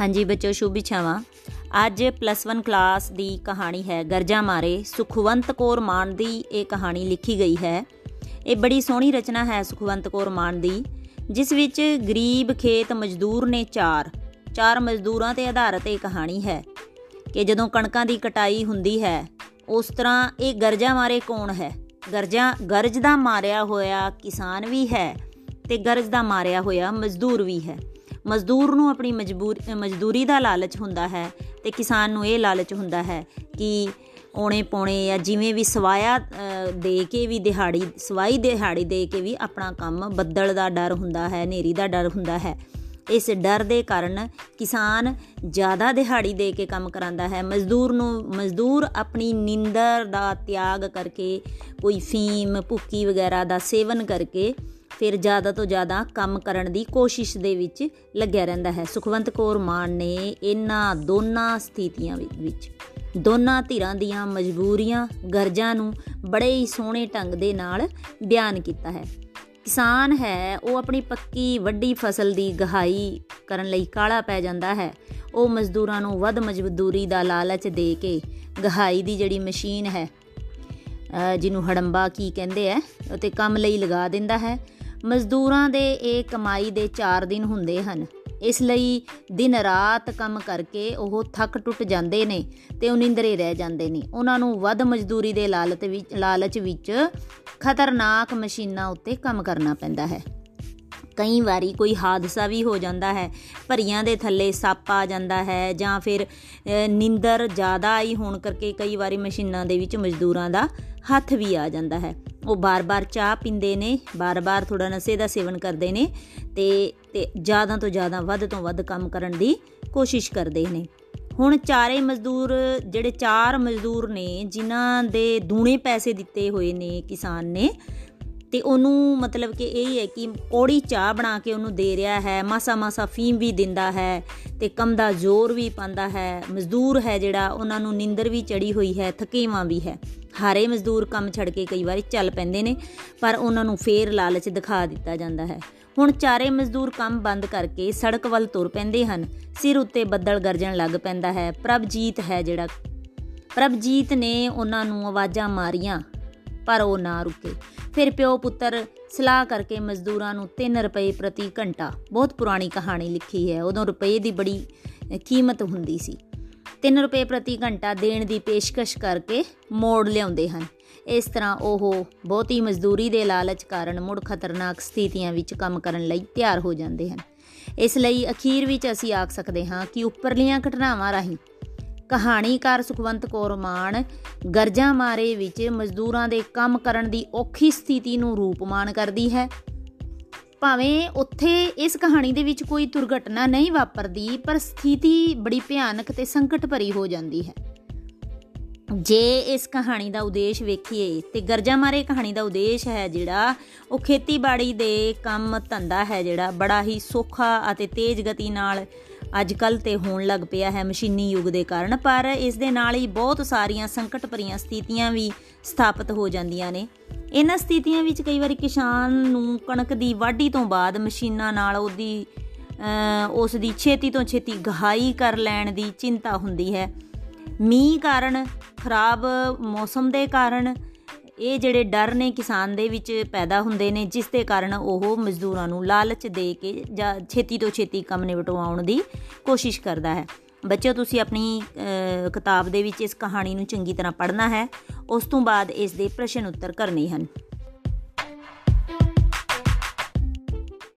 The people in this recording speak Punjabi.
ਹਾਂਜੀ ਬੱਚੋ, ਸ਼ੁਭ ਇਛਾਵਾਂ। ਅੱਜ ਪਲੱਸ 1 ਕਲਾਸ ਦੀ ਕਹਾਣੀ ਹੈ ਗਰਜਾ ਮਾਰੇ, ਸੁਖਵੰਤ ਕੌਰ ਮਾਨ ਦੀ ਇਹ ਕਹਾਣੀ ਲਿਖੀ ਗਈ ਹੈ। ਇਹ ਬੜੀ ਸੋਹਣੀ ਰਚਨਾ ਹੈ ਸੁਖਵੰਤ ਕੌਰ ਮਾਨ ਦੀ, ਜਿਸ ਵਿੱਚ ਗਰੀਬ ਖੇਤ ਮਜ਼ਦੂਰ ਨੇ ਚਾਰ। ਚਾਰ ਮਜ਼ਦੂਰਾਂ ਤੇ ਆਧਾਰਿਤ ਇਹ ਕਹਾਣੀ ਹੈ ਕਿ ਜਦੋਂ ਕਣਕਾਂ ਦੀ ਕਟਾਈ ਹੁੰਦੀ ਹੈ, ਉਸ ਤਰ੍ਹਾਂ ਇਹ ਗਰਜਾ ਮਾਰੇ ਕੌਣ ਹੈ? ਗਰਜਾ ਗਰਜ ਦਾ ਮਾਰਿਆ ਹੋਇਆ ਕਿਸਾਨ ਵੀ ਹੈ ਤੇ ਗਰਜ ਦਾ ਮਾਰਿਆ ਹੋਇਆ ਮਜ਼ਦੂਰ ਵੀ ਹੈ। ਮਜ਼ਦੂਰ ਨੂੰ ਆਪਣੀ ਮਜਬੂਰ ਮਜ਼ਦੂਰੀ ਦਾ ਲਾਲਚ ਹੁੰਦਾ ਹੈ ਤੇ ਕਿਸਾਨ ਨੂੰ ਇਹ ਲਾਲਚ ਹੁੰਦਾ ਹੈ ਕਿ ਓਣੇ ਪੋਣੇ ਜਾਂ ਜਿਵੇਂ ਵੀ ਸਵਾਇਆ ਦੇ ਕੇ ਵੀ ਦਿਹਾੜੀ, ਸਵਾਈ ਦਿਹਾੜੀ ਦੇ ਕੇ ਵੀ ਆਪਣਾ ਕੰਮ ਬੱਦਲ ਦਾ ਡਰ ਹੁੰਦਾ ਹੈ ਨੇਰੀ ਦਾ ਡਰ ਹੁੰਦਾ ਹੈ। ਇਸ ਡਰ ਦੇ ਕਾਰਨ ਕਿਸਾਨ ਜ਼ਿਆਦਾ ਦਿਹਾੜੀ ਦੇ ਕੇ ਕੰਮ ਕਰਾਂਦਾ ਹੈ। ਮਜ਼ਦੂਰ ਨੂੰ, ਮਜ਼ਦੂਰ ਆਪਣੀ ਨਿੰਦਰ ਦਾ ਤਿਆਗ ਕਰਕੇ, ਕੋਈ ਫੀਮ, ਭੁੱਕੀ ਵਗੈਰਾ ਦਾ ਸੇਵਨ ਕਰਕੇ ਫਿਰ ਜ਼ਿਆਦਾ ਤੋਂ ਜ਼ਿਆਦਾ ਕੰਮ ਕਰਨ ਦੀ ਕੋਸ਼ਿਸ਼ ਦੇ ਵਿੱਚ ਲੱਗਿਆ ਰਹਿੰਦਾ ਹੈ। ਸੁਖਵੰਤ ਕੌਰ ਮਾਨ ਨੇ ਇਹਨਾਂ ਦੋਨਾਂ ਸਥਿਤੀਆਂ ਵਿੱਚ ਦੋਨਾਂ ਧਿਰਾਂ ਦੀਆਂ ਮਜਬੂਰੀਆਂ, ਗਰਜਾਂ ਨੂੰ ਬੜੇ ਹੀ ਸੋਹਣੇ ਢੰਗ ਦੇ ਨਾਲ ਬਿਆਨ ਕੀਤਾ ਹੈ। ਕਿਸਾਨ ਹੈ, ਉਹ ਆਪਣੀ ਪੱਕੀ ਵੱਡੀ ਫਸਲ ਦੀ ਗਹਾਈ ਕਰਨ ਲਈ ਕਾਲਾ ਪੈ ਜਾਂਦਾ ਹੈ। ਉਹ ਮਜ਼ਦੂਰਾਂ ਨੂੰ ਵੱਧ ਮਜ਼ਦੂਰੀ ਦਾ ਲਾਲਚ ਦੇ ਕੇ ਗਹਾਈ ਦੀ ਜਿਹੜੀ ਮਸ਼ੀਨ ਹੈ ਜਿਹਨੂੰ ਹੜੰਬਾ ਕੀ ਕਹਿੰਦੇ ਆ ਤੇ ਕੰਮ ਲਈ ਲਗਾ ਦਿੰਦਾ ਹੈ। ਮਜ਼ਦੂਰਾਂ ਦੇ ਇਹ ਕਮਾਈ ਦੇ 4 ਦਿਨ ਹੁੰਦੇ ਹਨ। ਇਸ ਲਈ ਦਿਨ ਰਾਤ ਕੰਮ ਕਰਕੇ ਉਹ ਥੱਕ ਟੁੱਟ ਜਾਂਦੇ ਨੇ ਤੇ ਉਹ ਨਿੰਦਰੇ ਰਹਿ ਜਾਂਦੇ ਨੇ। ਉਹਨਾਂ ਨੂੰ ਵੱਧ ਮਜ਼ਦੂਰੀ ਦੇ ਲਾਲਚ ਵਿੱਚ ਲਾਲਚ ਵਿੱਚ ਖਤਰਨਾਕ ਮਸ਼ੀਨਾਂ ਉੱਤੇ ਕੰਮ ਕਰਨਾ ਪੈਂਦਾ ਹੈ। ਕਈ ਵਾਰੀ ਕੋਈ ਹਾਦਸਾ ਵੀ ਹੋ ਜਾਂਦਾ ਹੈ, ਭਰੀਆਂ ਦੇ ਥੱਲੇ ਸੱਪ ਆ ਜਾਂਦਾ ਹੈ ਜਾਂ ਫਿਰ ਨਿੰਦਰ ਜ਼ਿਆਦਾ ਆਈ ਹੋਣ ਕਰਕੇ ਕਈ ਵਾਰੀ ਮਸ਼ੀਨਾਂ ਦੇ ਵਿੱਚ ਮਜ਼ਦੂਰਾਂ ਦਾ ਹੱਥ ਵੀ ਆ ਜਾਂਦਾ ਹੈ। ਉਹ ਬਾਰ-ਬਾਰ ਚਾਹ ਪੀਂਦੇ ਨੇ, ਬਾਰ-ਬਾਰ ਥੋੜਾ ਨਸ਼ੇ ਦਾ ਸੇਵਨ ਕਰਦੇ ਨੇ ਤੇ ਤੇ ਜ਼ਿਆਦਾ ਤੋਂ ਜ਼ਿਆਦਾ ਵੱਧ ਤੋਂ ਵੱਧ ਕੰਮ ਕਰਨ ਦੀ ਕੋਸ਼ਿਸ਼ ਕਰਦੇ ਨੇ। ਹੁਣ ਚਾਰੇ ਮਜ਼ਦੂਰ, ਜਿਹੜੇ ਚਾਰ ਮਜ਼ਦੂਰ ਨੇ, ਜਿਨ੍ਹਾਂ ਦੇ ਦੂਣੇ ਪੈਸੇ ਦਿੱਤੇ ਹੋਏ ਨੇ ਕਿਸਾਨ ਨੇ ਤੇ ਉਹਨੂੰ ਮਤਲਬ ਕਿ ਇਹ ਹੈ ਕਿ ਕੋੜੀ ਚਾਹ ਬਣਾ ਕੇ ਉਹਨੂੰ ਦੇ ਰਿਹਾ ਹੈ, ਮਾਸਾ ਮਾਸਾ ਫੀਮ ਵੀ ਦਿੰਦਾ ਹੈ ਤੇ ਕੰਮ ਦਾ ਜ਼ੋਰ ਵੀ ਪਾਉਂਦਾ ਹੈ, ਮਜ਼ਦੂਰ ਹੈ ਜਿਹੜਾ, ਉਹਨਾਂ ਨੂੰ ਨਿੰਦਰ ਵੀ ਚੜੀ ਹੋਈ ਹੈ, ਥਕੇਵਾਂ ਵੀ ਹੈ। ਹਾਰੇ ਮਜ਼ਦੂਰ ਕੰਮ ਛੱਡ ਕੇ ਕਈ ਵਾਰੀ ਚੱਲ ਪੈਂਦੇ ਨੇ, ਪਰ ਉਹਨਾਂ ਨੂੰ ਫੇਰ ਲਾਲਚ ਦਿਖਾ ਦਿੱਤਾ ਜਾਂਦਾ ਹੈ। ਹੁਣ ਚਾਰੇ ਮਜ਼ਦੂਰ ਕੰਮ ਬੰਦ ਕਰਕੇ ਸੜਕ ਵੱਲ ਤੁਰ ਪੈਂਦੇ ਹਨ, ਸਿਰ ਉੱਤੇ ਬੱਦਲ ਗਰਜਣ ਲੱਗ ਪੈਂਦਾ ਹੈ, ਪ੍ਰਭਜੀਤ ਹੈ ਜਿਹੜਾ। ਪ੍ਰਭਜੀਤ ਨੇ ਉਹਨਾਂ ਨੂੰ ਆਵਾਜ਼ਾਂ ਮਾਰੀਆਂ ਪਰ ਉਹ ਨਾ ਰੁਕੇ। ਫਿਰ ਪਿਓ ਪੁੱਤਰ ਸਲਾਹ ਕਰਕੇ ਮਜ਼ਦੂਰਾਂ ਨੂੰ 3 ਰੁਪਏ ਪ੍ਰਤੀ ਘੰਟਾ, ਬਹੁਤ ਪੁਰਾਣੀ ਕਹਾਣੀ ਲਿਖੀ ਹੈ, ਉਦੋਂ ਰੁਪਏ ਦੀ ਬੜੀ ਕੀਮਤ ਹੁੰਦੀ ਸੀ। 3 ਰੁਪਏ ਪ੍ਰਤੀ ਘੰਟਾ ਦੇਣ ਦੀ ਪੇਸ਼ਕਸ਼ ਕਰਕੇ ਮੋੜ ਲਿਆਉਂਦੇ ਹਨ। ਇਸ ਤਰ੍ਹਾਂ ਉਹ ਬਹੁਤੀ ਮਜ਼ਦੂਰੀ ਦੇ ਲਾਲਚ ਕਾਰਨ ਮੁੜ ਖਤਰਨਾਕ ਸਥਿਤੀਆਂ ਵਿੱਚ ਕੰਮ ਕਰਨ ਲਈ ਤਿਆਰ ਹੋ ਜਾਂਦੇ ਹਨ। ਇਸ ਲਈ ਅਖੀਰ ਵਿੱਚ ਅਸੀਂ ਆਖ ਸਕਦੇ ਹਾਂ ਕਿ ਉੱਪਰਲੀਆਂ ਘਟਨਾਵਾਂ ਰਾਹੀਂ ਕਹਾਣੀਕਾਰ ਸੁਖਵੰਤ ਕੌਰ ਮਾਨ, ਗਰਜਾ ਮਾਰੇ ਵਿੱਚ ਮਜ਼ਦੂਰਾਂ ਦੇ ਕੰਮ ਕਰਨ ਦੀ ਔਖੀ ਸਥਿਤੀ ਨੂੰ ਰੂਪਮਾਨ ਕਰਦੀ ਹੈ। ਭਾਵੇਂ ਉੱਥੇ ਇਸ ਕਹਾਣੀ ਦੇ ਵਿੱਚ ਕੋਈ ਦੁਰਘਟਨਾ ਨਹੀਂ ਵਾਪਰਦੀ, ਪਰ ਸਥਿਤੀ ਬੜੀ ਭਿਆਨਕ ਤੇ ਸੰਕਟ ਭਰੀ ਹੋ ਜਾਂਦੀ ਹੈ। ਜੇ ਇਸ ਕਹਾਣੀ ਦਾ ਉਦੇਸ਼ ਵੇਖੀਏ, ਤੇ ਗਰਜਾ ਮਾਰੇ ਕਹਾਣੀ ਦਾ ਉਦੇਸ਼ ਹੈ ਜਿਹੜਾ, ਉਹ ਖੇਤੀਬਾੜੀ ਦੇ ਕੰਮ ਧੰਦਾ ਹੈ ਜਿਹੜਾ, ਬੜਾ ਹੀ ਸੌਖਾ ਅਤੇ ਤੇਜ਼ ਗਤੀ ਨਾਲ ਅੱਜ ਕੱਲ ਤੇ ਹੋਣ ਲੱਗ ਪਿਆ ਹੈ ਮਸ਼ੀਨੀ ਯੁੱਗ ਦੇ ਕਾਰਨ, ਪਰ ਇਸ ਦੇ ਨਾਲ ਹੀ ਬਹੁਤ ਸਾਰੀਆਂ ਸੰਕਟ ਭਰੀਆਂ ਸਥਿਤੀਆਂ ਵੀ ਸਥਾਪਿਤ ਹੋ ਜਾਂਦੀਆਂ ਨੇ। ਇਹਨਾਂ ਸਥਿਤੀਆਂ ਵਿੱਚ ਕਈ ਵਾਰੀ ਕਿਸਾਨ ਨੂੰ ਕਣਕ ਦੀ ਵਾਢੀ ਤੋਂ ਬਾਅਦ ਮਸ਼ੀਨਾਂ ਨਾਲ ਉਹਦੀ ਉਸ ਦੀ ਛੇਤੀ ਤੋਂ ਛੇਤੀ ਗਹਾਈ ਕਰ ਲੈਣ ਦੀ ਚਿੰਤਾ ਹੁੰਦੀ ਹੈ। ਮੀਂਹ ਕਾਰਨ, ਖਰਾਬ ਮੌਸਮ ਦੇ ਕਾਰਨ ਇਹ ਜਿਹੜੇ ਡਰ ਨੇ ਕਿਸਾਨ ਦੇ ਵਿੱਚ ਪੈਦਾ ਹੁੰਦੇ ਨੇ, ਜਿਸ ਦੇ ਕਾਰਨ ਉਹ ਮਜ਼ਦੂਰਾਂ ਨੂੰ ਲਾਲਚ ਦੇ ਕੇ ਜਾਂ ਛੇਤੀ ਤੋਂ ਛੇਤੀ ਕੰਮ ਨਿਪਟਵਾਉਣ ਦੀ ਕੋਸ਼ਿਸ਼ ਕਰਦਾ ਹੈ। ਬੱਚਿਓ, ਤੁਸੀਂ ਆਪਣੀ ਕਿਤਾਬ ਦੇ ਵਿੱਚ ਇਸ ਕਹਾਣੀ ਨੂੰ ਚੰਗੀ ਤਰ੍ਹਾਂ ਪੜ੍ਹਨਾ ਹੈ। ਉਸ ਤੋਂ ਬਾਅਦ ਇਸ ਦੇ ਪ੍ਰਸ਼ਨ ਉੱਤਰ ਕਰਨੇ ਹਨ।